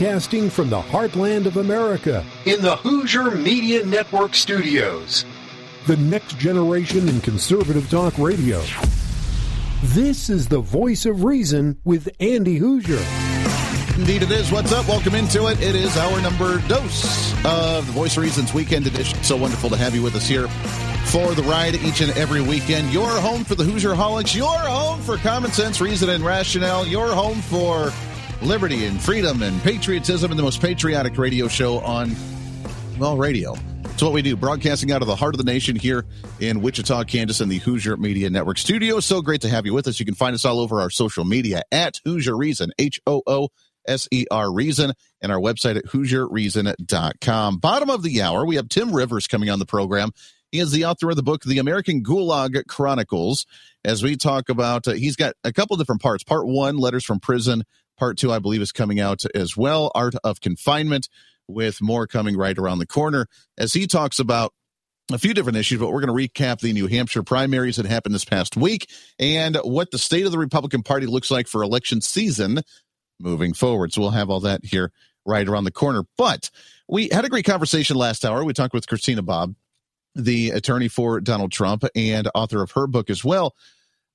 Broadcasting from the heartland of America in the Hooser Media Network studios. The next generation in conservative talk radio. This is the voice of reason with Andy Hooser. Indeed, it is. What's up? Welcome into it. It is our number dose of the Voice of Reason's weekend edition. So wonderful to have you with us here for the ride each and every weekend. Your home for the Hooser Holics, your home for common sense, reason, and rationale, your home for liberty and freedom and patriotism and the most patriotic radio show on, well, radio. It's what we do, broadcasting out of the heart of the nation here in Wichita, Kansas, in the Hooser Media Network studio. So great to have you with us. You can find us all over our social media at Hooser Reason, H O O S E R Reason, and our website at HooserReason.com. Bottom of the hour, we have Tim Rivers coming on the program. He is the author of the book, The American Gulag Chronicles. As we talk about, uh, he's got a couple different parts. Part one, Letters from Prison. Part two, I believe, is coming out as well. Art of Confinement with more coming right around the corner as he talks about a few different issues, but we're going to recap the New Hampshire primaries that happened this past week and what the state of the Republican Party looks like for election season moving forward. So we'll have all that here right around the corner. But we had a great conversation last hour. We talked with Christina Bobb, the attorney for Donald Trump and author of her book as well.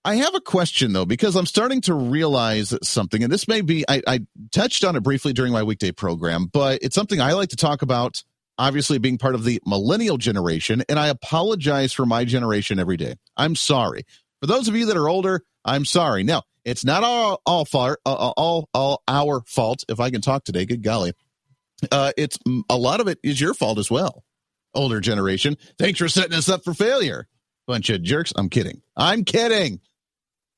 I have a question though, because I'm starting to realize something, and this may be, I, I, touched on it briefly during my weekday program, but it's something I like to talk about, obviously being part of the millennial generation, and I apologize for my generation every day. I'm sorry. For those of you that are older, I'm sorry. Now, it's not all, all, far, uh, all, all our fault, if I can talk today, good golly. Uh, it's a lot of it is your fault as well, older generation. Thanks for setting us up for failure. Bunch of jerks. I'm kidding. I'm kidding.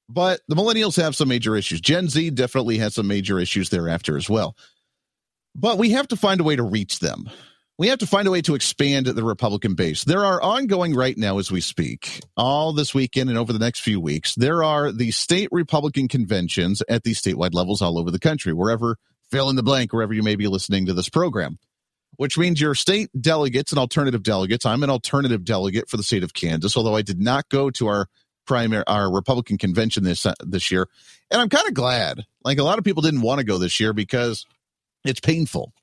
But the millennials have some major issues. Gen Z definitely has some major issues thereafter as well. But we have to find a way to reach them. We have to find a way to expand the Republican base. There are ongoing right now as we speak, all this weekend and over the next few weeks. There are the state Republican conventions at the statewide levels all over the country, wherever, fill in the blank, wherever you may be listening to this program, which means your state delegates and alternative delegates. I'm an alternative delegate for the state of Kansas, although I did not go to our primary our Republican convention this uh, this year, and I'm kind of glad. Like a lot of people didn't want to go this year because it's painful.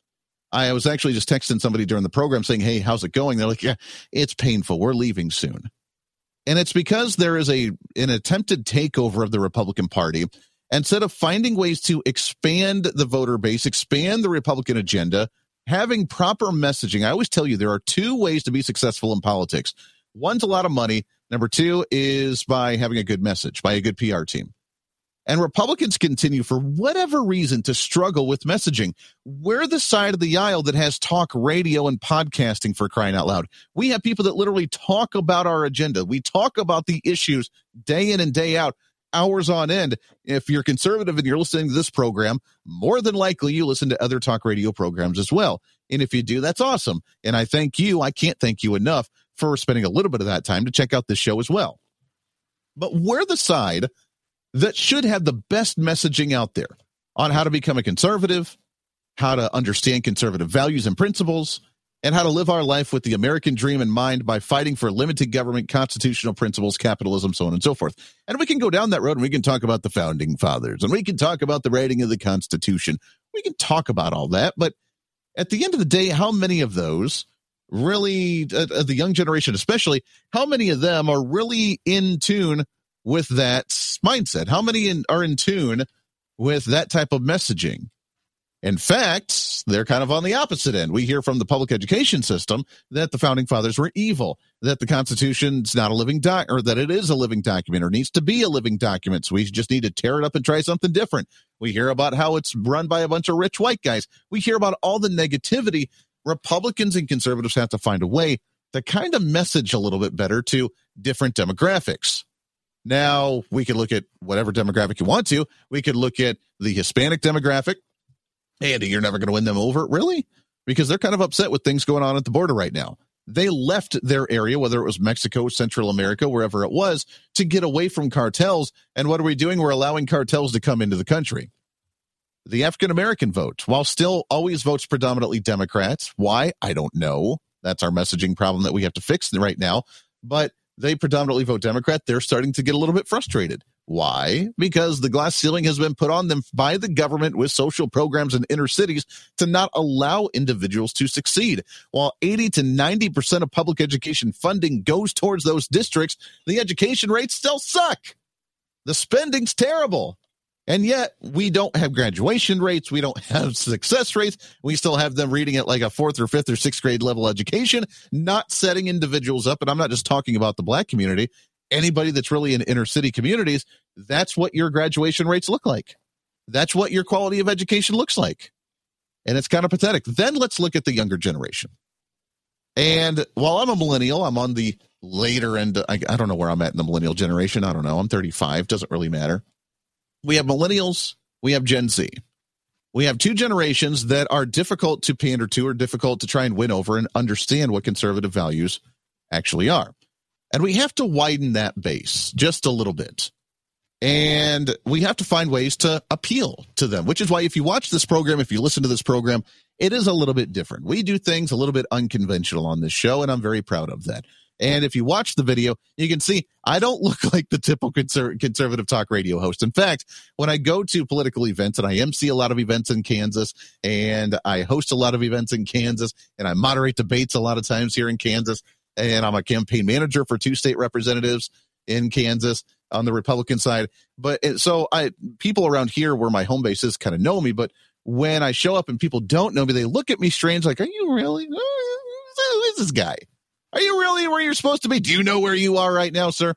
I was actually just texting somebody during the program saying, "Hey, how's it going?" They're like, "Yeah, it's painful. We're leaving soon." And it's because there is a an attempted takeover of the Republican Party. Instead of finding ways to expand the voter base, expand the Republican agenda, having proper messaging. I always tell you there are two ways to be successful in politics. One's a lot of money, Number two is by having a good message, by a good PR team. And Republicans continue, for whatever reason, to struggle with messaging. We're the side of the aisle that has talk radio and podcasting for crying out loud. We have people that literally talk about our agenda. We talk about the issues day in and day out, hours on end. If you're conservative and you're listening to this program, more than likely you listen to other talk radio programs as well. And if you do, that's awesome. And I thank you. I can't thank you enough for spending a little bit of that time to check out this show as well. But we're the side that should have the best messaging out there on how to become a conservative, how to understand conservative values and principles, and how to live our life with the American dream in mind by fighting for limited government, constitutional principles, capitalism, so on and so forth. And we can go down that road and we can talk about the founding fathers and we can talk about the writing of the Constitution. We can talk about all that. But at the end of the day, how many of those really uh, uh, the young generation especially how many of them are really in tune with that mindset? How many in, are in tune with that type of messaging? In fact they're kind of on the opposite end. We hear from the public education system that the founding fathers were evil that the constitution's not a living doc or that it is a living document or needs to be a living document. So we just need to tear it up and try something different. We hear about how it's run by a bunch of rich white guys. We hear about all the negativity Republicans and conservatives have to find a way to kind of message a little bit better to different demographics. Now, we could look at whatever demographic you want to. We could look at the Hispanic demographic. Andy, you're never going to win them over. Really? Because they're kind of upset with things going on at the border right now. They left their area, whether it was Mexico, Central America, wherever it was, to get away from cartels. And what are we doing? We're allowing cartels to come into the country the African American vote, while still always votes predominantly Democrats. Why? I don't know. That's our messaging problem that we have to fix right now. But they predominantly vote Democrat. They're starting to get a little bit frustrated. Why? Because the glass ceiling has been put on them by the government with social programs in inner cities to not allow individuals to succeed. While 80 to 90% of public education funding goes towards those districts, the education rates still suck. The spending's terrible. And yet we don't have graduation rates. We don't have success rates. We still have them reading at like a fourth or fifth or sixth grade level education, not setting individuals up. And I'm not just talking about the black community anybody that's really in inner city communities, that's what your graduation rates look like. That's what your quality of education looks like. And it's kind of pathetic. Then let's look at the younger generation. And while I'm a millennial, I'm on the later end. I, I don't know where I'm at in the millennial generation. I don't know. I'm 35. Doesn't really matter. We have millennials. We have Gen Z. We have two generations that are difficult to pander to or difficult to try and win over and understand what conservative values actually are. And we have to widen that base just a little bit. And we have to find ways to appeal to them, which is why if you watch this program, if you listen to this program, it is a little bit different. We do things a little bit unconventional on this show, and I'm very proud of that. And if you watch the video, you can see I don't look like the typical conser- conservative talk radio host. In fact, when I go to political events, and I MC a lot of events in Kansas, and I host a lot of events in Kansas, and I moderate debates a lot of times here in Kansas, and I'm a campaign manager for two state representatives in Kansas on the Republican side. But it, so I people around here where my home base is kind of know me, but when I show up and people don't know me, they look at me strange, like, "Are you really? Who is this guy? Are you really where you're supposed to be? Do you know where you are right now, sir?"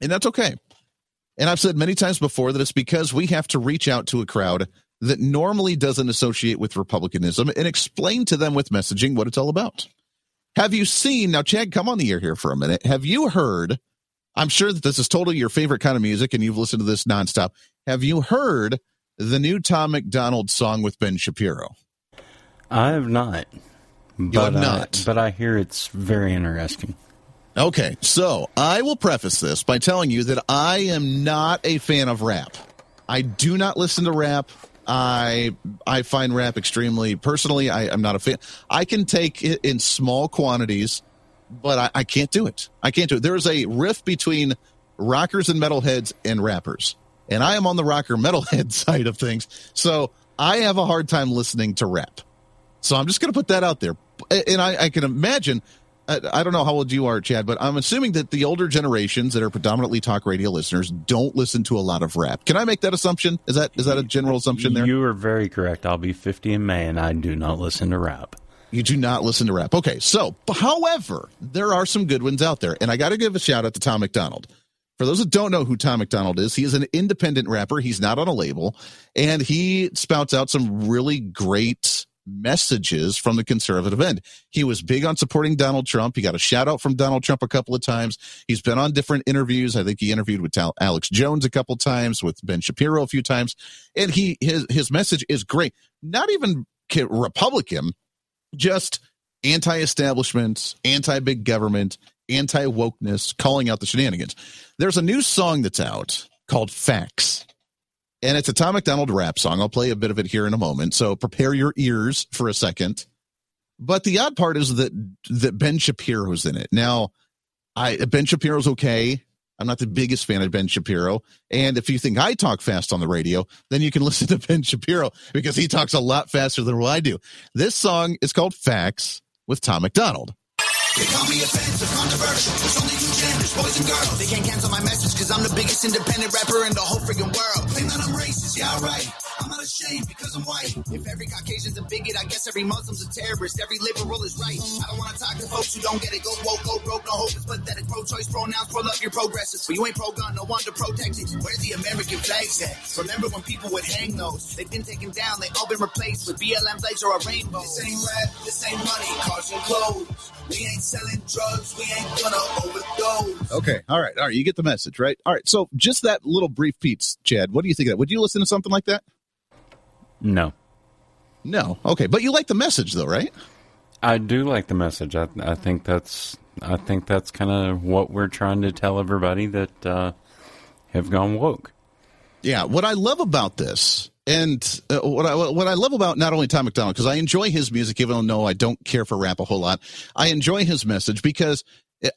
And that's okay. And I've said many times before that it's because we have to reach out to a crowd that normally doesn't associate with republicanism and explain to them with messaging what it's all about. Have you seen now, Chad? Come on the air here for a minute. Have you heard? I'm sure that this is totally your favorite kind of music, and you've listened to this nonstop. Have you heard the new Tom MacDonald song with Ben Shapiro? I have not. You but not. I, but I hear it's very interesting. Okay, so I will preface this by telling you that I am not a fan of rap. I do not listen to rap. I I find rap extremely personally. I, am not a fan. I can take it in small quantities, but I, I can't do it. I can't do it. There is a rift between rockers and metalheads and rappers, and I am on the rocker metalhead side of things. So I have a hard time listening to rap. So I'm just going to put that out there, and I, I can imagine uh, I don't know how old you are, Chad, but I'm assuming that the older generations that are predominantly talk radio listeners don't listen to a lot of rap. Can I make that assumption? Is that is that a general assumption there? You are very correct. I'll be 50 in May, and I do not listen to rap. You do not listen to rap. Okay, so however, there are some good ones out there, and I got to give a shout out to Tom MacDonald. For those that don't know who Tom MacDonald is, he is an independent rapper. He's not on a label, and he spouts out some really great messages from the conservative end. He was big on supporting Donald Trump. He got a shout out from Donald Trump a couple of times. He's been on different interviews. I think he interviewed with Alex Jones a couple times, with Ben Shapiro a few times, and he his his message is great. Not even Republican, just anti-establishment, anti-big government, anti-wokeness, calling out the shenanigans. There's a new song that's out called Facts and it's a Tom MacDonald rap song. I'll play a bit of it here in a moment. So prepare your ears for a second. But the odd part is that that Ben Shapiro's in it. Now, I Ben Shapiro's okay. I'm not the biggest fan of Ben Shapiro. And if you think I talk fast on the radio, then you can listen to Ben Shapiro because he talks a lot faster than what I do. This song is called Facts with Tom MacDonald. They call me offensive, controversial. There's only two genders, boys and girls. They can't cancel my message because I'm the biggest independent rapper in the whole freaking world. Claim that I'm racist, yeah, right. I'm not ashamed because I'm white. If every Caucasian's a bigot, I guess every Muslim's a terrorist. Every liberal is right. I don't want to talk to folks who don't get it. Go woke, go broke, no hope. It's pathetic. Pro-choice, pronouns, pro-love, you're progressive. But you ain't pro-gun, no wonder to protect it. Where's the American flags at? Remember when people would hang those? They've been taken down, they all been replaced with BLM flags or a rainbow. This ain't rap, this ain't money, cars and clothes. We ain't selling drugs, we ain't gonna overdose. Okay, all right, all right, you get the message, right? All right, so just that little brief piece, Chad, what do you think of that? Would you listen to something like that? No. No. Okay, but you like the message though, right? I do like the message. I, I think that's I think that's kind of what we're trying to tell everybody that uh, have gone woke. Yeah, what I love about this and uh, what I what I love about not only Tom MacDonald because I enjoy his music even though no, I don't care for rap a whole lot. I enjoy his message because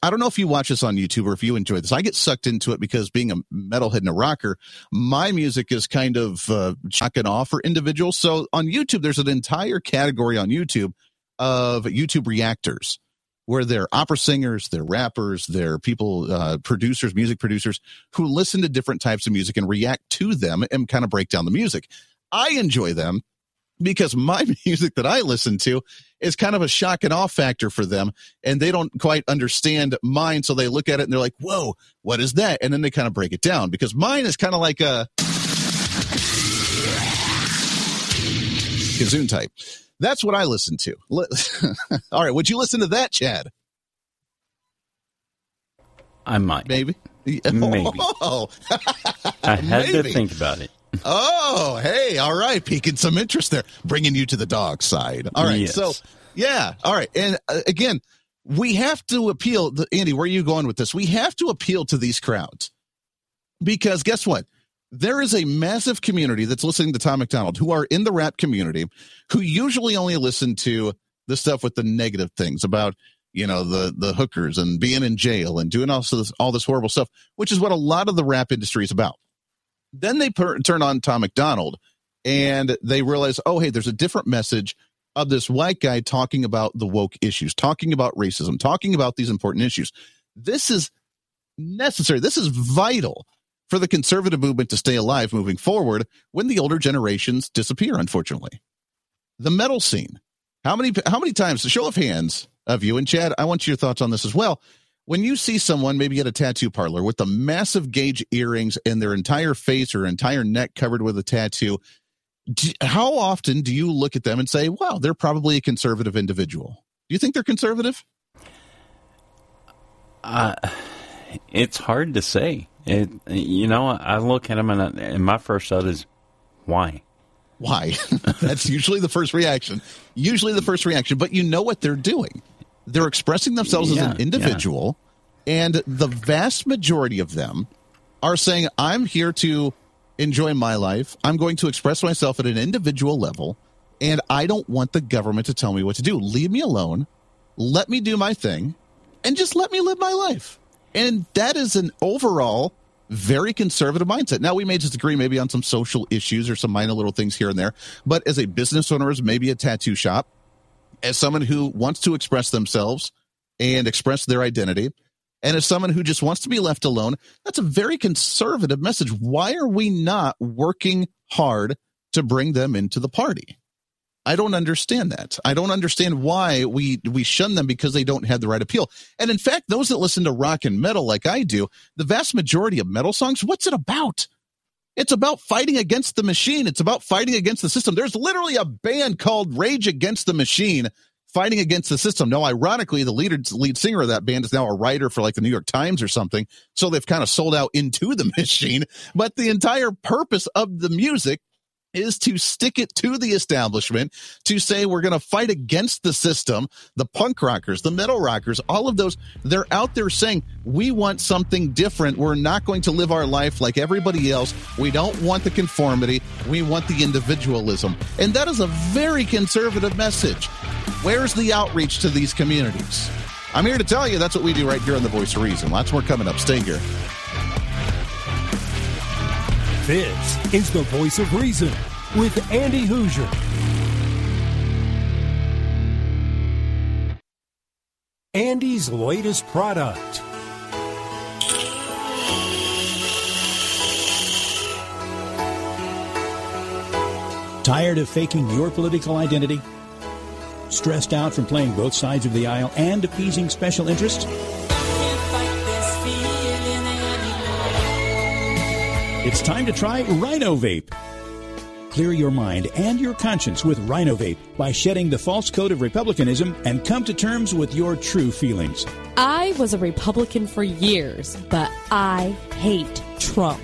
I don't know if you watch this on YouTube or if you enjoy this. I get sucked into it because being a metalhead and a rocker, my music is kind of uh, shocking off for individuals. So on YouTube, there's an entire category on YouTube of YouTube reactors where they're opera singers, they're rappers, they're people, uh, producers, music producers who listen to different types of music and react to them and kind of break down the music. I enjoy them because my music that I listen to is kind of a shock and awe factor for them and they don't quite understand mine. So they look at it and they're like, whoa, what is that? And then they kind of break it down because mine is kind of like a Kazoon type. That's what I listen to. All right. Would you listen to that, Chad? I might. Maybe. Maybe. Oh. I had Maybe. to think about it. Oh, hey, all right, piquing some interest there, bringing you to the dog side. All right, yes. so yeah, all right, and uh, again, we have to appeal. Andy, where are you going with this? We have to appeal to these crowds because guess what? There is a massive community that's listening to Tom MacDonald who are in the rap community who usually only listen to the stuff with the negative things about you know the the hookers and being in jail and doing all this all this horrible stuff, which is what a lot of the rap industry is about. Then they per- turn on Tom MacDonald and they realize, oh, hey, there's a different message of this white guy talking about the woke issues, talking about racism, talking about these important issues. This is necessary. This is vital for the conservative movement to stay alive moving forward when the older generations disappear, unfortunately. The metal scene. How many how many times, the show of hands of you and Chad, I want your thoughts on this as well when you see someone maybe at a tattoo parlor with the massive gauge earrings and their entire face or entire neck covered with a tattoo, do, how often do you look at them and say, wow, they're probably a conservative individual? Do you think they're conservative? Uh, it's hard to say. It, you know, I look at them and, I, and my first thought is, why? Why? That's usually the first reaction. Usually the first reaction, but you know what they're doing. They're expressing themselves yeah, as an individual, yeah. and the vast majority of them are saying, I'm here to enjoy my life. I'm going to express myself at an individual level, and I don't want the government to tell me what to do. Leave me alone. Let me do my thing, and just let me live my life. And that is an overall very conservative mindset. Now, we may disagree maybe on some social issues or some minor little things here and there, but as a business owner, as maybe a tattoo shop, as someone who wants to express themselves and express their identity, and as someone who just wants to be left alone, that's a very conservative message. Why are we not working hard to bring them into the party? I don't understand that. I don't understand why we we shun them because they don't have the right appeal. And in fact, those that listen to rock and metal like I do, the vast majority of metal songs, what's it about? It's about fighting against the machine. It's about fighting against the system. There's literally a band called Rage Against the Machine fighting against the system. No, ironically, the leader, lead singer of that band is now a writer for like the New York Times or something. So they've kind of sold out into the machine. But the entire purpose of the music is to stick it to the establishment to say we're going to fight against the system the punk rockers the metal rockers all of those they're out there saying we want something different. We're not going to live our life like everybody else. We don't want the conformity. We want the individualism. And that is a very conservative message. Where's the outreach to these communities? I'm here to tell you that's what we do right here on the voice of reason. Lots more coming up. Stay here this is the voice of reason with Andy Hooser. Andy's latest product. Tired of faking your political identity? Stressed out from playing both sides of the aisle and appeasing special interests? It's time to try Rhino Vape. Clear your mind and your conscience with Rhino Vape by shedding the false coat of republicanism and come to terms with your true feelings. I was a Republican for years, but I hate Trump.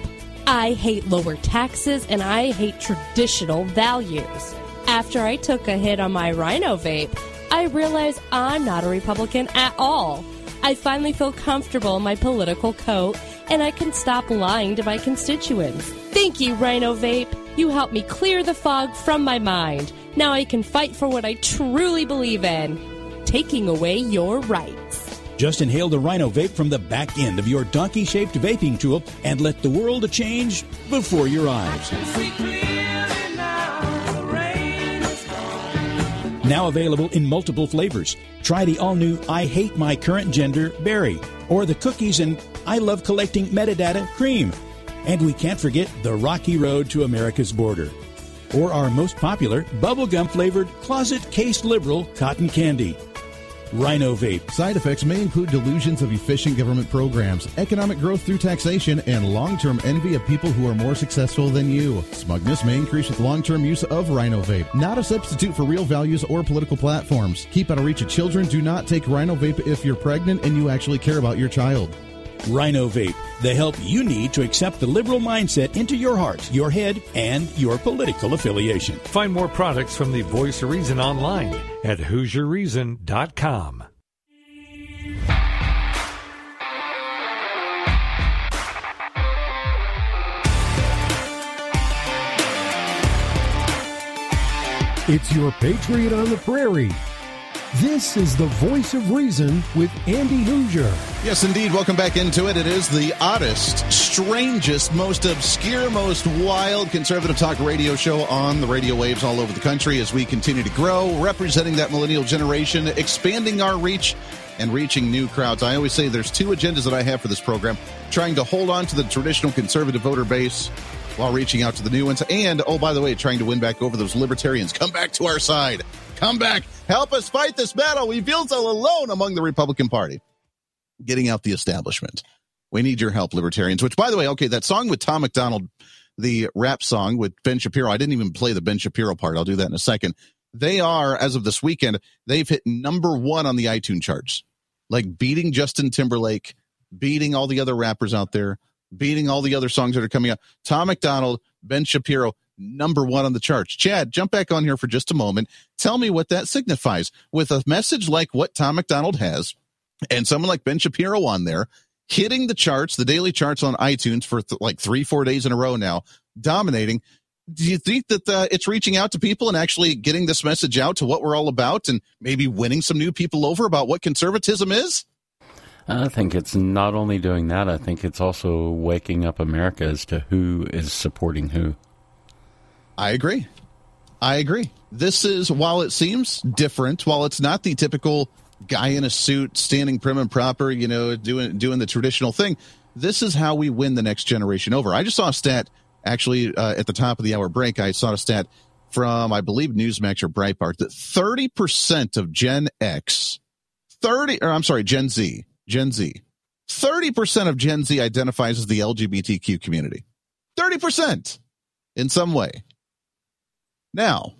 I hate lower taxes and I hate traditional values. After I took a hit on my Rhino Vape, I realized I'm not a Republican at all. I finally feel comfortable in my political coat and I can stop lying to my constituents. Thank you, Rhino Vape. You helped me clear the fog from my mind. Now I can fight for what I truly believe in taking away your rights. Just inhale the Rhino vape from the back end of your donkey shaped vaping tool and let the world change before your eyes. Now available in multiple flavors. Try the all new I Hate My Current Gender Berry or the cookies and I Love Collecting Metadata Cream. And we can't forget the Rocky Road to America's Border. Or our most popular bubblegum flavored Closet Case Liberal Cotton Candy. Rhino Vape. Side effects may include delusions of efficient government programs, economic growth through taxation, and long term envy of people who are more successful than you. Smugness may increase with long term use of Rhino Vape, not a substitute for real values or political platforms. Keep out of reach of children. Do not take Rhino Vape if you're pregnant and you actually care about your child. Rhino Vape, the help you need to accept the liberal mindset into your heart, your head, and your political affiliation. Find more products from the Voice of Reason online at HooserReason.com. It's your Patriot on the Prairie. This is the voice of reason with Andy Hooser. Yes, indeed. Welcome back into it. It is the oddest, strangest, most obscure, most wild conservative talk radio show on the radio waves all over the country as we continue to grow, representing that millennial generation, expanding our reach and reaching new crowds. I always say there's two agendas that I have for this program trying to hold on to the traditional conservative voter base while reaching out to the new ones. And, oh, by the way, trying to win back over those libertarians. Come back to our side. Come back. Help us fight this battle. We feel so alone among the Republican Party. Getting out the establishment. We need your help, libertarians. Which, by the way, okay, that song with Tom MacDonald, the rap song with Ben Shapiro, I didn't even play the Ben Shapiro part. I'll do that in a second. They are, as of this weekend, they've hit number one on the iTunes charts, like beating Justin Timberlake, beating all the other rappers out there, beating all the other songs that are coming out. Tom MacDonald, Ben Shapiro, number one on the charts. Chad, jump back on here for just a moment. Tell me what that signifies. With a message like what Tom MacDonald has, and someone like Ben Shapiro on there, hitting the charts, the daily charts on iTunes for th- like three, four days in a row now, dominating. Do you think that uh, it's reaching out to people and actually getting this message out to what we're all about and maybe winning some new people over about what conservatism is? I think it's not only doing that, I think it's also waking up America as to who is supporting who. I agree. I agree. This is, while it seems different, while it's not the typical guy in a suit standing prim and proper, you know, doing doing the traditional thing, this is how we win the next generation over. I just saw a stat actually uh, at the top of the hour break. I saw a stat from, I believe, Newsmax or Breitbart that 30% of Gen X, 30, or I'm sorry, Gen Z, Gen Z. 30% of Gen Z identifies as the LGBTQ community. 30% in some way. Now,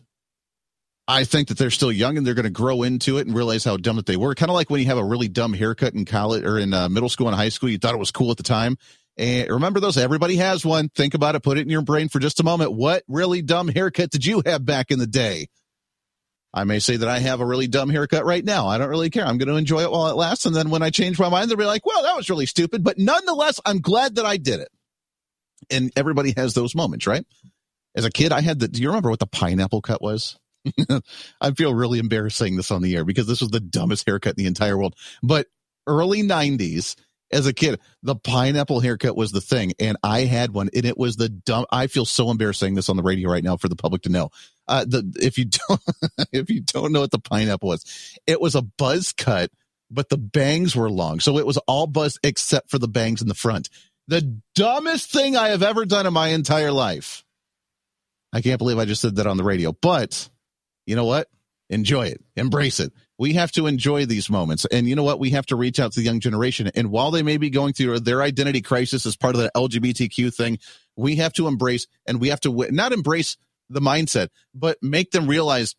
I think that they're still young and they're going to grow into it and realize how dumb that they were. Kind of like when you have a really dumb haircut in college or in uh, middle school and high school, you thought it was cool at the time. And remember those? Everybody has one. Think about it. Put it in your brain for just a moment. What really dumb haircut did you have back in the day? I may say that I have a really dumb haircut right now. I don't really care. I'm going to enjoy it while it lasts. And then when I change my mind, they'll be like, well, that was really stupid. But nonetheless, I'm glad that I did it. And everybody has those moments, right? As a kid, I had the, do you remember what the pineapple cut was? I feel really embarrassed saying this on the air because this was the dumbest haircut in the entire world. But early 90s, as a kid, the pineapple haircut was the thing, and I had one, and it was the dumb. I feel so embarrassed saying this on the radio right now for the public to know. Uh, the if you don't if you don't know what the pineapple was, it was a buzz cut, but the bangs were long, so it was all buzz except for the bangs in the front. The dumbest thing I have ever done in my entire life. I can't believe I just said that on the radio, but you know what? Enjoy it, embrace it. We have to enjoy these moments. And you know what? We have to reach out to the young generation. And while they may be going through their identity crisis as part of the LGBTQ thing, we have to embrace and we have to not embrace the mindset, but make them realize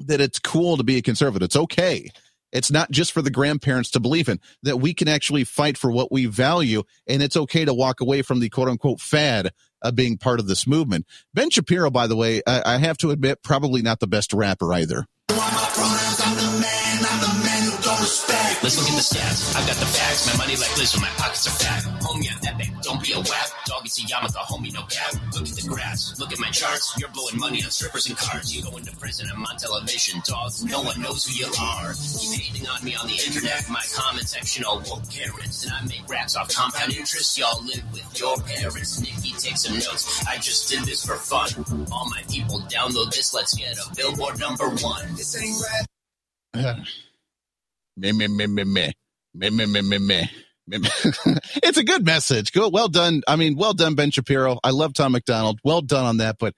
that it's cool to be a conservative. It's okay. It's not just for the grandparents to believe in that we can actually fight for what we value. And it's okay to walk away from the quote unquote fad of being part of this movement. Ben Shapiro, by the way, I, I have to admit, probably not the best rapper either. Let's look at the stats. I've got the facts. My money like Liz, my pockets are fat. Homie, I'm epic. Don't be a whack. Dog, it's a Yamaka. Homie, no cap. Look at the graphs. Look at my charts. You're blowing money on strippers and cars. You go into prison. I'm on television. Dog, no one knows who you are. Keep hating on me on the internet. My comment section all woke Karens. And I make raps off compound interest. Y'all live with your parents. Nikki, take some notes. I just did this for fun. All my people download this. Let's get a billboard number one. This ain't rap. Me, me, me, me, me, me, me, me, me, me. it's a good message. Go, well done. I mean, well done, Ben Shapiro. I love Tom MacDonald. Well done on that. But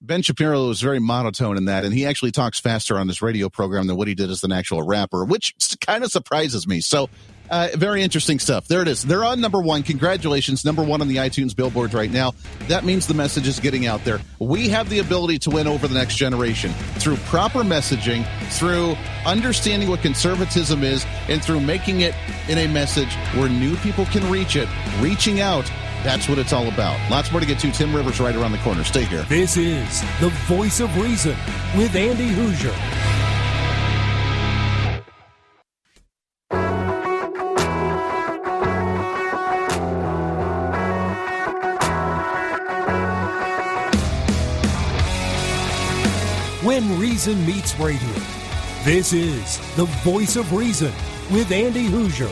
Ben Shapiro was very monotone in that, and he actually talks faster on his radio program than what he did as an actual rapper, which kind of surprises me. So uh, very interesting stuff. There it is. They're on number one. Congratulations. Number one on the iTunes billboards right now. That means the message is getting out there. We have the ability to win over the next generation through proper messaging, through understanding what conservatism is, and through making it in a message where new people can reach it, reaching out. That's what it's all about. Lots more to get to. Tim Rivers right around the corner. Stay here. This is the voice of reason with Andy Hooser. Reason Meets Radio. This is the voice of reason with Andy Hooser.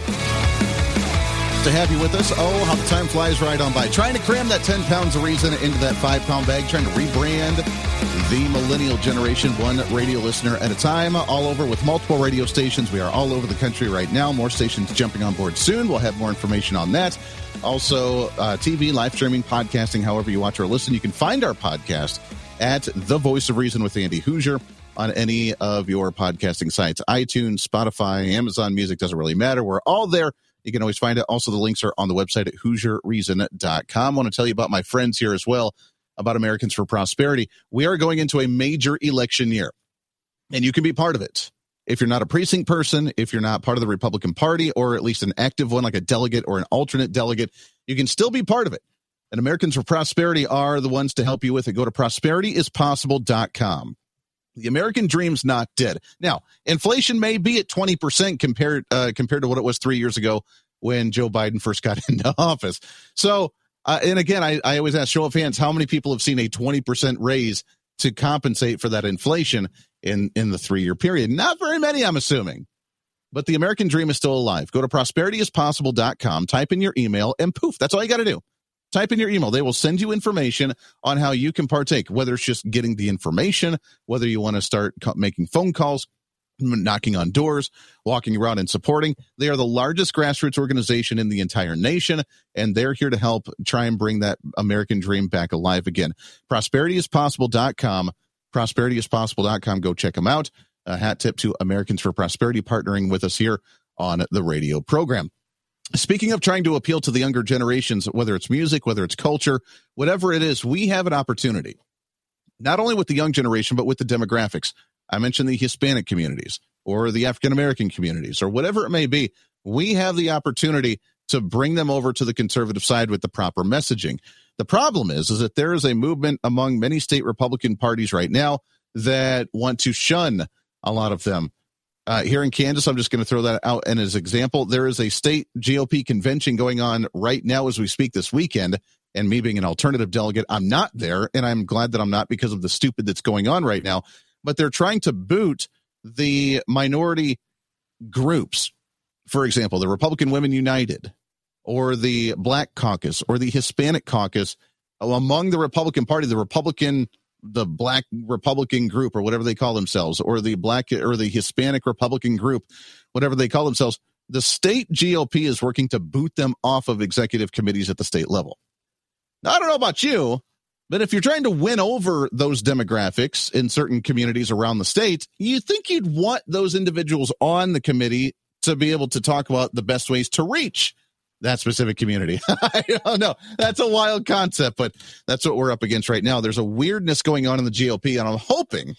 To have you with us. Oh, how the time flies right on by. Trying to cram that 10 pounds of reason into that five pound bag, trying to rebrand the millennial generation, one radio listener at a time, all over with multiple radio stations. We are all over the country right now. More stations jumping on board soon. We'll have more information on that. Also, uh, TV, live streaming, podcasting, however you watch or listen. You can find our podcast at The Voice of Reason with Andy Hooser on any of your podcasting sites iTunes, Spotify, Amazon Music, doesn't really matter. We're all there. You can always find it. Also, the links are on the website at HooserReason.com. I want to tell you about my friends here as well about Americans for Prosperity. We are going into a major election year, and you can be part of it. If you're not a precinct person, if you're not part of the Republican Party, or at least an active one like a delegate or an alternate delegate, you can still be part of it. And Americans for Prosperity are the ones to help you with it. Go to prosperityispossible.com. The American dream's not dead. Now, inflation may be at 20% compared uh, compared to what it was 3 years ago when Joe Biden first got into office. So, uh, and again, I, I always ask show of hands how many people have seen a 20% raise to compensate for that inflation in in the 3-year period? Not very many, I'm assuming. But the American dream is still alive. Go to prosperityispossible.com, type in your email, and poof, that's all you got to do type in your email. They will send you information on how you can partake, whether it's just getting the information, whether you want to start making phone calls, knocking on doors, walking around and supporting. They are the largest grassroots organization in the entire nation, and they're here to help try and bring that American dream back alive again. Prosperityispossible.com. Prosperityispossible.com. Go check them out. A hat tip to Americans for Prosperity partnering with us here on the radio program. Speaking of trying to appeal to the younger generations, whether it's music, whether it's culture, whatever it is, we have an opportunity, not only with the young generation, but with the demographics. I mentioned the Hispanic communities or the African American communities or whatever it may be. We have the opportunity to bring them over to the conservative side with the proper messaging. The problem is, is that there is a movement among many state Republican parties right now that want to shun a lot of them uh, here in Kansas, I'm just going to throw that out and as example. There is a state GOP convention going on right now as we speak this weekend. And me being an alternative delegate, I'm not there, and I'm glad that I'm not because of the stupid that's going on right now. But they're trying to boot the minority groups. For example, the Republican Women United, or the Black Caucus, or the Hispanic Caucus among the Republican Party, the Republican the black Republican group or whatever they call themselves, or the black or the Hispanic Republican group, whatever they call themselves, the state GOP is working to boot them off of executive committees at the state level. Now, I don't know about you, but if you're trying to win over those demographics in certain communities around the state, you think you'd want those individuals on the committee to be able to talk about the best ways to reach that specific community. I don't know. That's a wild concept, but that's what we're up against right now. There's a weirdness going on in the GOP, and I'm hoping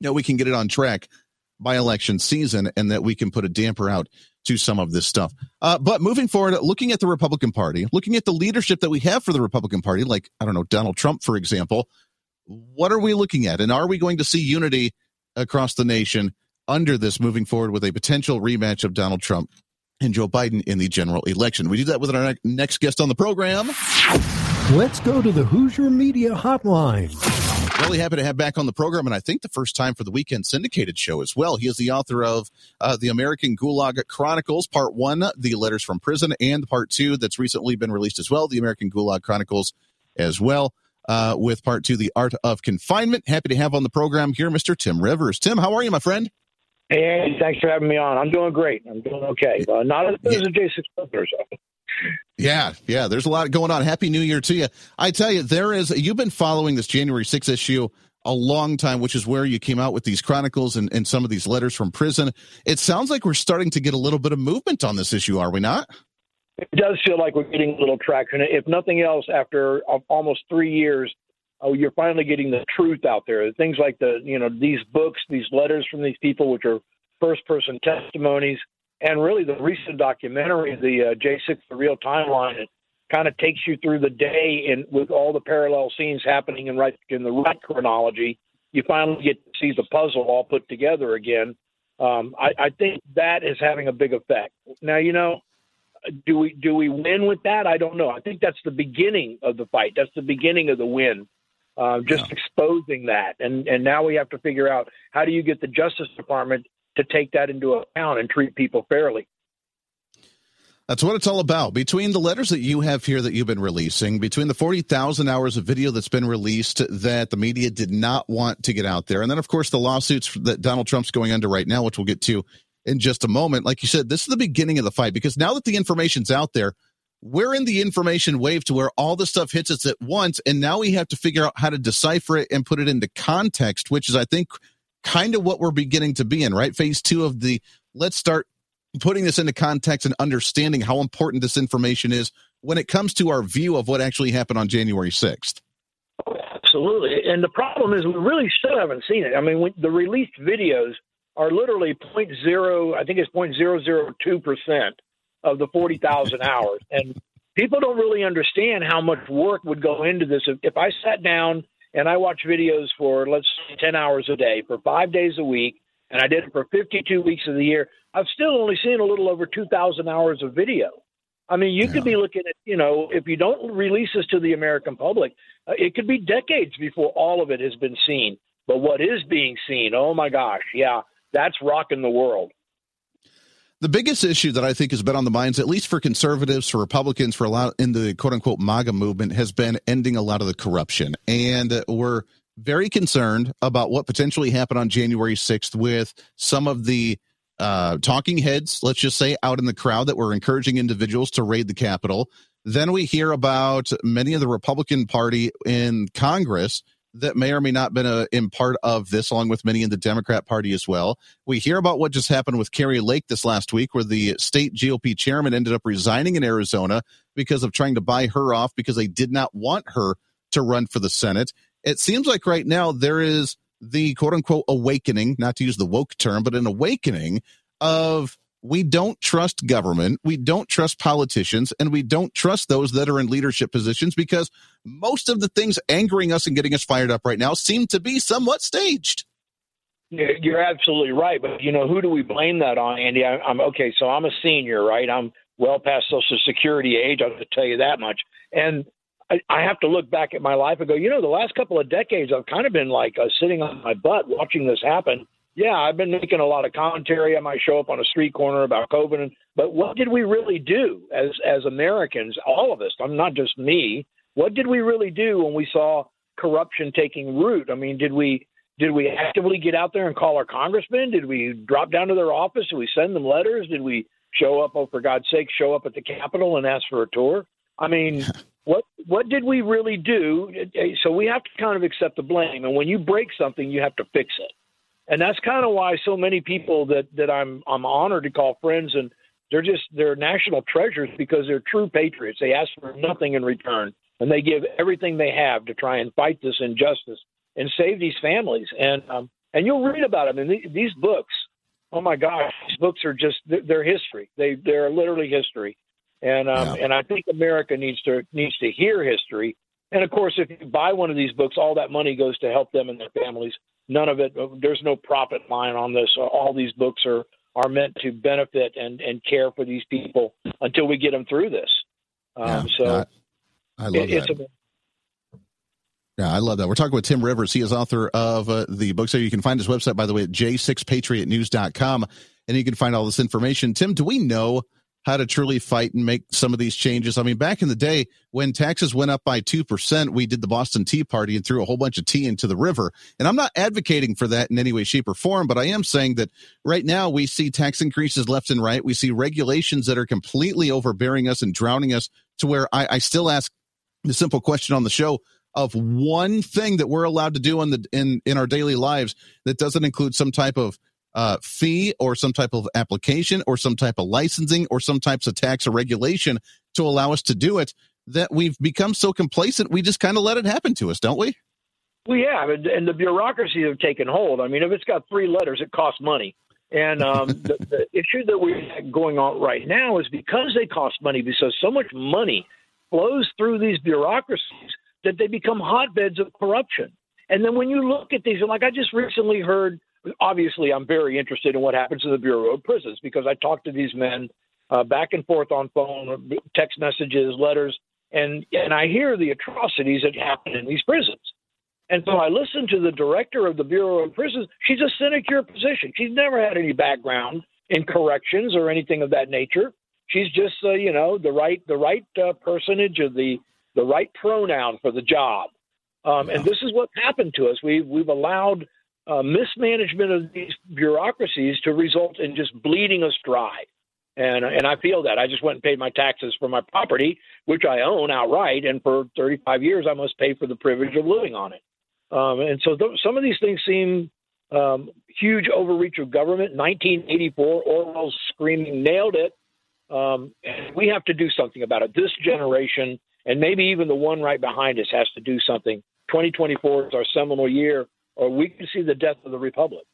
that we can get it on track by election season and that we can put a damper out to some of this stuff. Uh, but moving forward, looking at the Republican Party, looking at the leadership that we have for the Republican Party, like, I don't know, Donald Trump, for example, what are we looking at? And are we going to see unity across the nation under this moving forward with a potential rematch of Donald Trump and Joe Biden in the general election. We do that with our next guest on the program. Let's go to the Hooser Media Hotline. Really happy to have back on the program, and I think the first time for the weekend syndicated show as well. He is the author of uh, the American Gulag Chronicles, Part One, The Letters from Prison, and Part Two, that's recently been released as well, The American Gulag Chronicles as well. Uh, with part two, The Art of Confinement. Happy to have on the program here, Mr. Tim Rivers. Tim, how are you, my friend? Hey, Andy, thanks for having me on. I'm doing great. I'm doing okay. Uh, not as good as a J6 Clipper, so. Yeah, yeah. There's a lot going on. Happy New Year to you. I tell you, there is. You've been following this January 6th issue a long time, which is where you came out with these chronicles and, and some of these letters from prison. It sounds like we're starting to get a little bit of movement on this issue, are we not? It does feel like we're getting a little traction. If nothing else, after almost three years, oh, you're finally getting the truth out there. Things like the, you know, these books, these letters from these people, which are first person testimonies, and really the recent documentary, the uh, J6, the real timeline, it kind of takes you through the day and with all the parallel scenes happening in right in the right chronology. You finally get to see the puzzle all put together again. Um, I, I think that is having a big effect. Now, you know, do we do we win with that? I don't know. I think that's the beginning of the fight. That's the beginning of the win. Uh, just yeah. exposing that, and and now we have to figure out how do you get the Justice Department to take that into account and treat people fairly. That's what it's all about. Between the letters that you have here that you've been releasing, between the 40,000 hours of video that's been released that the media did not want to get out there, and then, of course, the lawsuits that Donald Trump's going under right now, which we'll get to in just a moment. Like you said, this is the beginning of the fight because now that the information's out there, we're in the information wave to where all the stuff hits us at once. And now we have to figure out how to decipher it and put it into context, which is, I think, kind of what we're beginning to be in, right? Phase two of the let's start putting this into context and understanding how important this information is when it comes to our view of what actually happened on January 6th. Absolutely. And the problem is we really still haven't seen it. I mean, the released videos are literally 0.0, I think it's 0.002% of the 40,000 hours. And people don't really understand how much work would go into this. If, if I sat down and I watch videos for let's say 10 hours a day for five days a week, and I did it for 52 weeks of the year. I've still only seen a little over 2,000 hours of video. I mean, you yeah. could be looking at, you know, if you don't release this to the American public, uh, it could be decades before all of it has been seen. But what is being seen, oh my gosh, yeah, that's rocking the world. The biggest issue that I think has been on the minds, at least for conservatives, for Republicans, for a lot in the quote unquote MAGA movement, has been ending a lot of the corruption. And we're very concerned about what potentially happened on January 6th with some of the uh, talking heads, let's just say, out in the crowd that were encouraging individuals to raid the Capitol. Then we hear about many of the Republican Party in Congress that may or may not been a, in part of this, along with many in the Democrat Party as well. We hear about what just happened with Kari Lake this last week, where the state GOP chairman ended up resigning in Arizona because of trying to buy her off because they did not want her to run for the Senate. It seems like right now there is the quote unquote awakening, not to use the woke term, but an awakening of we don't trust government, we don't trust politicians, and we don't trust those that are in leadership positions because most of the things angering us and getting us fired up right now seem to be somewhat staged. You're absolutely right, but you know who do we blame that on, Andy? I, am okay. So I'm a senior, right? I'm well past Social Security age. I'll tell you that much. And I, I have to look back at my life and go, you know, the last couple of decades, I've kind of been like uh, sitting on my butt watching this happen yeah, I've been making a lot of commentary. I might show up on a street corner about COVID, but what did we really do as as Americans? All of us. I'm not just me. What did we really do when we saw corruption taking root? I mean, did we did we actively get out there and call our congressmen? Did we drop down to their office? Did we send them letters? Did we show up? Oh, for God's sake, show up at the Capitol and ask for a tour? I mean, what what did we really do? So we have to kind of accept the blame. And when you break something, you have to fix it and that's kind of why so many people that that I'm I'm honored to call friends and they're just they're national treasures because they're true patriots. They ask for nothing in return and they give everything they have to try and fight this injustice and save these families. And um, and you'll read about them in these books. Oh my gosh, these books are just they're history. They they're literally history. And um, yeah. and I think America needs to needs to hear history And of course, if you buy one of these books, all that money goes to help them and their families. None of it. There's no profit line on this. All these books are are meant to benefit and and care for these people until we get them through this. Um, Yeah, so I, I love it- it's that. a, Yeah, I love that. We're talking with Tim Rivers. He is author of uh, the book. So you can find his website, by the way, at j6patriotnews.com, and you can find all this information. Tim, do we know how to truly fight and make some of these changes? I mean, back in the day when taxes went up by 2%, we did the Boston Tea Party and threw a whole bunch of tea into the river. And I'm not advocating for that in any way, shape, or form, but I am saying that right now we see tax increases left and right. We see regulations that are completely overbearing us and drowning us to where I, I still ask the simple question on the show of one thing that we're allowed to do in the in in our daily lives that doesn't include some type of uh, fee or some type of application or some type of licensing or some types of tax or regulation to allow us to do it that we've become so complacent we just kind of let it happen to us don't we we have, and, and the bureaucracies have taken hold. I mean, if it's got three letters, it costs money. And um, the, the issue that we're going on right now is because they cost money, because so much money flows through these bureaucracies that they become hotbeds of corruption. And then when you look at these, like I just recently heard, obviously I'm very interested in what happens to the Bureau of Prisons because I talk to these men uh, back and forth on phone, text messages, letters, and and I hear the atrocities that happen in these prisons. And so I listened to the director of the Bureau of Prisons. She's a sinecure position. She's never had any background in corrections or anything of that nature. She's just, uh, you know, the right the right uh, personage of the the right pronoun for the job. Um, And this is what happened to us. We we've allowed uh, mismanagement of these bureaucracies to result in just bleeding us dry. And and I feel that I just went and paid my taxes for my property, which I own outright, and for 35 years I must pay for the privilege of living on it. Um, and so th- some of these things seem um, huge overreach of government. 1984, Orwell's screaming nailed it. Um, and we have to do something about it. This generation, and maybe even the one right behind us, has to do something. 2024 is our seminal year, or we can see the death of the republic.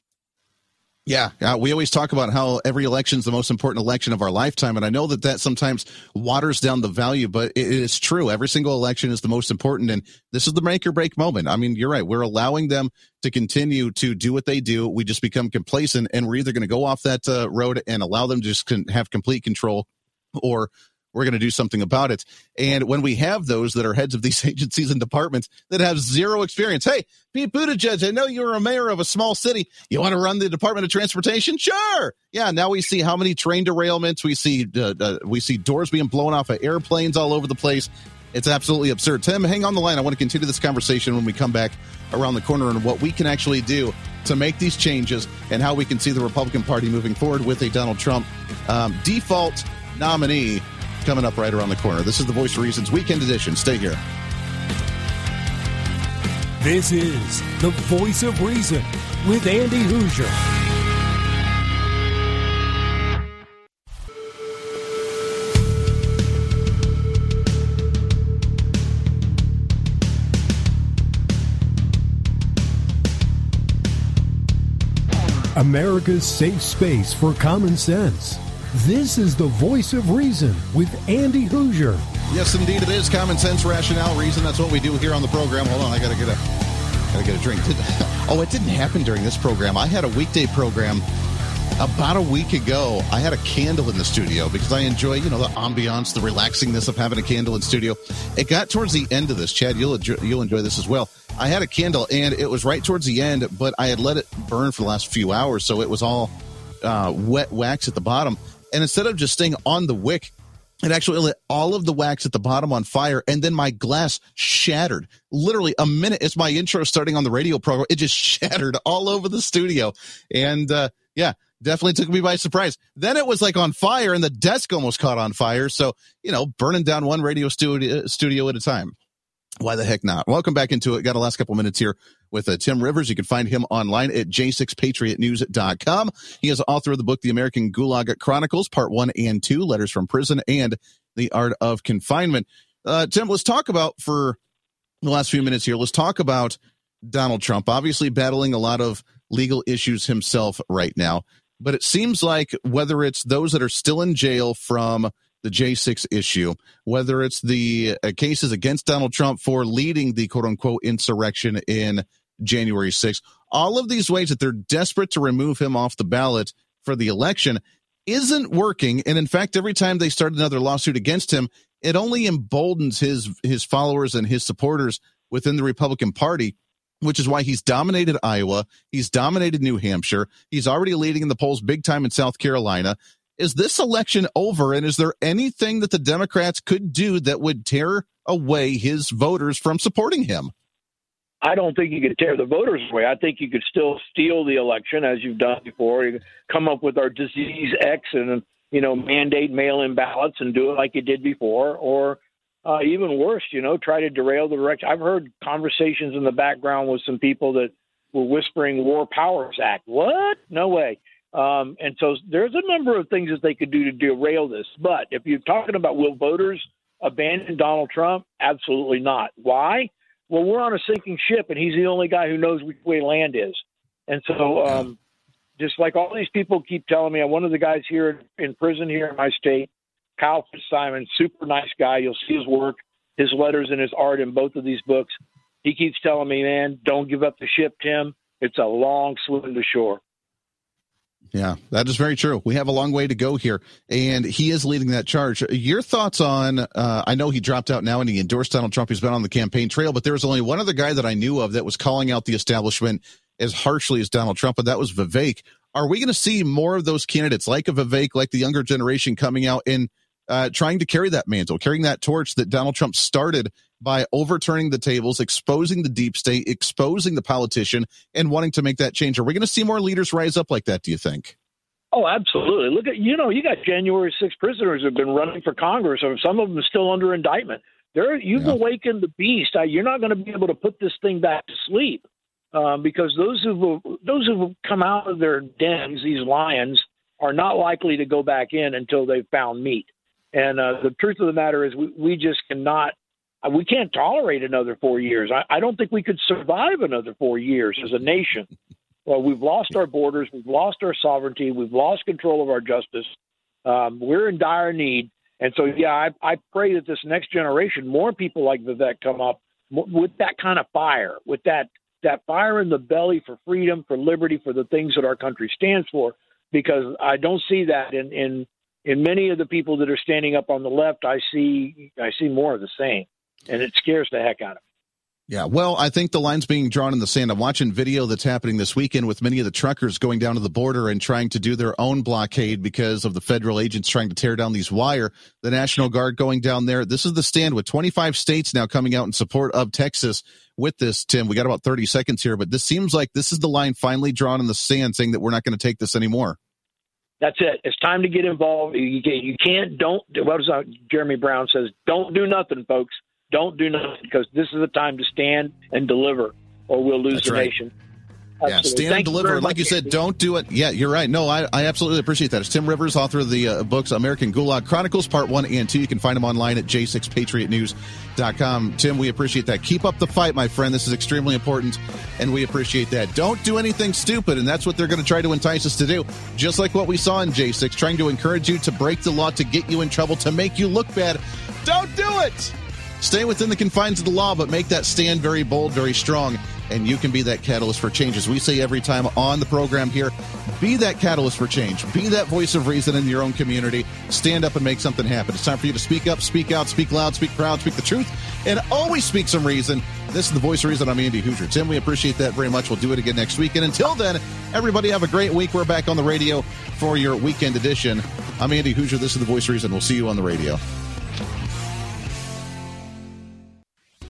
Yeah, uh, we always talk about how every election is the most important election of our lifetime, and I know that that sometimes waters down the value, but it is true. Every single election is the most important, and this is the make or break moment. I mean, you're right. We're allowing them to continue to do what they do. We just become complacent, and we're either going to go off that uh, road and allow them to just have complete control, or we're going to do something about it. And when we have those that are heads of these agencies and departments that have zero experience, hey, Pete Buttigieg, I know you're a mayor of a small city. You want to run the Department of Transportation? Sure. Yeah. Now we see how many train derailments. We see uh, uh, we see doors being blown off of airplanes all over the place. It's absolutely absurd. Tim, hang on the line. I want to continue this conversation when we come back around the corner and what we can actually do to make these changes and how we can see the Republican Party moving forward with a Donald Trump um, default nominee coming up right around the corner. This is the Voice of Reasons Weekend Edition. Stay here. This is the voice of reason with Andy Hooser. America's safe space for common sense. This is the voice of reason with Andy Hooser. Yes, indeed, it is common sense, rationale, reason. That's what we do here on the program. Hold on, I gotta get a gotta get a drink. Did, oh, it didn't happen during this program. I had a weekday program about a week ago. I had a candle in the studio because I enjoy, you know, the ambiance, the relaxingness of having a candle in studio. It got towards the end of this, Chad. You'll enjoy, you'll enjoy this as well. I had a candle, and it was right towards the end, but I had let it burn for the last few hours, so it was all uh, wet wax at the bottom. And instead of just staying on the wick, it actually lit all of the wax at the bottom on fire, and then my glass shattered. Literally a minute. It's my intro starting on the radio program. It just shattered all over the studio, and uh, yeah, definitely took me by surprise. Then it was like on fire, and the desk almost caught on fire. So you know, burning down one radio studio studio at a time. Why the heck not? Welcome back into it. Got a last couple minutes here with uh, Tim Rivers. You can find him online at j6patriotnews.com. He is author of the book, The American Gulag Chronicles, part one and two, Letters from Prison and The Art of Confinement. Uh, Tim, let's talk about for the last few minutes here, let's talk about Donald Trump, obviously battling a lot of legal issues himself right now. but it seems like whether it's those that are still in jail from the J6 issue, whether it's the uh, cases against Donald Trump for leading the quote unquote insurrection in January 6th, all of these ways that they're desperate to remove him off the ballot for the election isn't working. And in fact, every time they start another lawsuit against him, it only emboldens his his followers and his supporters within the Republican Party, which is why he's dominated Iowa, he's dominated New Hampshire, he's already leading in the polls big time in South Carolina. Is this election over? And is there anything that the Democrats could do that would tear away his voters from supporting him? I don't think you could tear the voters away. I think you could still steal the election as you've done before. You come up with our disease X and you know mandate mail-in ballots and do it like you did before, or uh, even worse, you know, try to derail the direction. I've heard conversations in the background with some people that were whispering War Powers Act. What? No way. Um, and so there's a number of things that they could do to derail this. But if you're talking about will voters abandon Donald Trump, absolutely not. Why? Well, we're on a sinking ship, and he's the only guy who knows which way land is. And so, um, just like all these people keep telling me, I one of the guys here in prison here in my state, Kyle Fitzsimon, super nice guy. You'll see his work, his letters, and his art in both of these books. He keeps telling me, man, don't give up the ship, Tim. It's a long swim to shore. Yeah, that is very true. We have a long way to go here, and he is leading that charge. Your thoughts on? Uh, I know he dropped out now and he endorsed Donald Trump. He's been on the campaign trail, but there was only one other guy that I knew of that was calling out the establishment as harshly as Donald Trump, and that was Vivek. Are we going to see more of those candidates like a Vivek, like the younger generation, coming out and uh, trying to carry that mantle, carrying that torch that Donald Trump started by overturning the tables, exposing the deep state, exposing the politician, and wanting to make that change. Are we going to see more leaders rise up like that, do you think? Oh, absolutely. Look at, you know, you got January 6 prisoners who have been running for Congress, or some of them still under indictment. There, you've yeah. awakened the beast. You're not going to be able to put this thing back to sleep um, because those who those who come out of their dens, these lions, are not likely to go back in until they've found meat. And uh, the truth of the matter is, we, we just cannot we can't tolerate another four years. I, I don't think we could survive another four years as a nation. Well, we've lost our borders, we've lost our sovereignty, we've lost control of our justice. Um, we're in dire need, and so yeah, I, I pray that this next generation, more people like Vivek come up with that kind of fire, with that that fire in the belly for freedom, for liberty, for the things that our country stands for. Because I don't see that in in in many of the people that are standing up on the left. I see I see more of the same and it scares the heck out of me. Yeah, well, I think the line's being drawn in the sand. I'm watching video that's happening this weekend with many of the truckers going down to the border and trying to do their own blockade because of the federal agents trying to tear down these wire. The National Guard going down there. This is the stand with 25 states now coming out in support of Texas with this, Tim. We got about 30 seconds here, but this seems like this is the line finally drawn in the sand saying that we're not going to take this anymore. That's it. It's time to get involved. You, can't, don't, what does uh, Jeremy Brown says? Don't do nothing, folks don't do nothing because this is the time to stand and deliver, or we'll lose That's the right. nation. Yeah, stand Thank and deliver. Like you said, don't do it. Yeah, you're right. No, I, I absolutely appreciate that. It's Tim Rivers, author of the uh, books American Gulag Chronicles, Part 1 and 2. You can find them online at j6patriotnews.com. Tim, we appreciate that. Keep up the fight, my friend. This is extremely important, and we appreciate that. Don't do anything stupid, and that's what they're going to try to entice us to do. Just like what we saw in J6, trying to encourage you to break the law, to get you in trouble, to make you look bad. Don't do it! Stay within the confines of the law, but make that stand very bold, very strong, and you can be that catalyst for change. As we say every time on the program here, be that catalyst for change. Be that voice of reason in your own community. Stand up and make something happen. It's time for you to speak up, speak out, speak loud, speak proud, speak the truth, and always speak some reason. This is the voice of reason. I'm Andy Hooser. Tim, we appreciate that very much. We'll do it again next week. And until then, everybody have a great week. We're back on the radio for your weekend edition. I'm Andy Hooser. This is the voice of reason. We'll see you on the radio.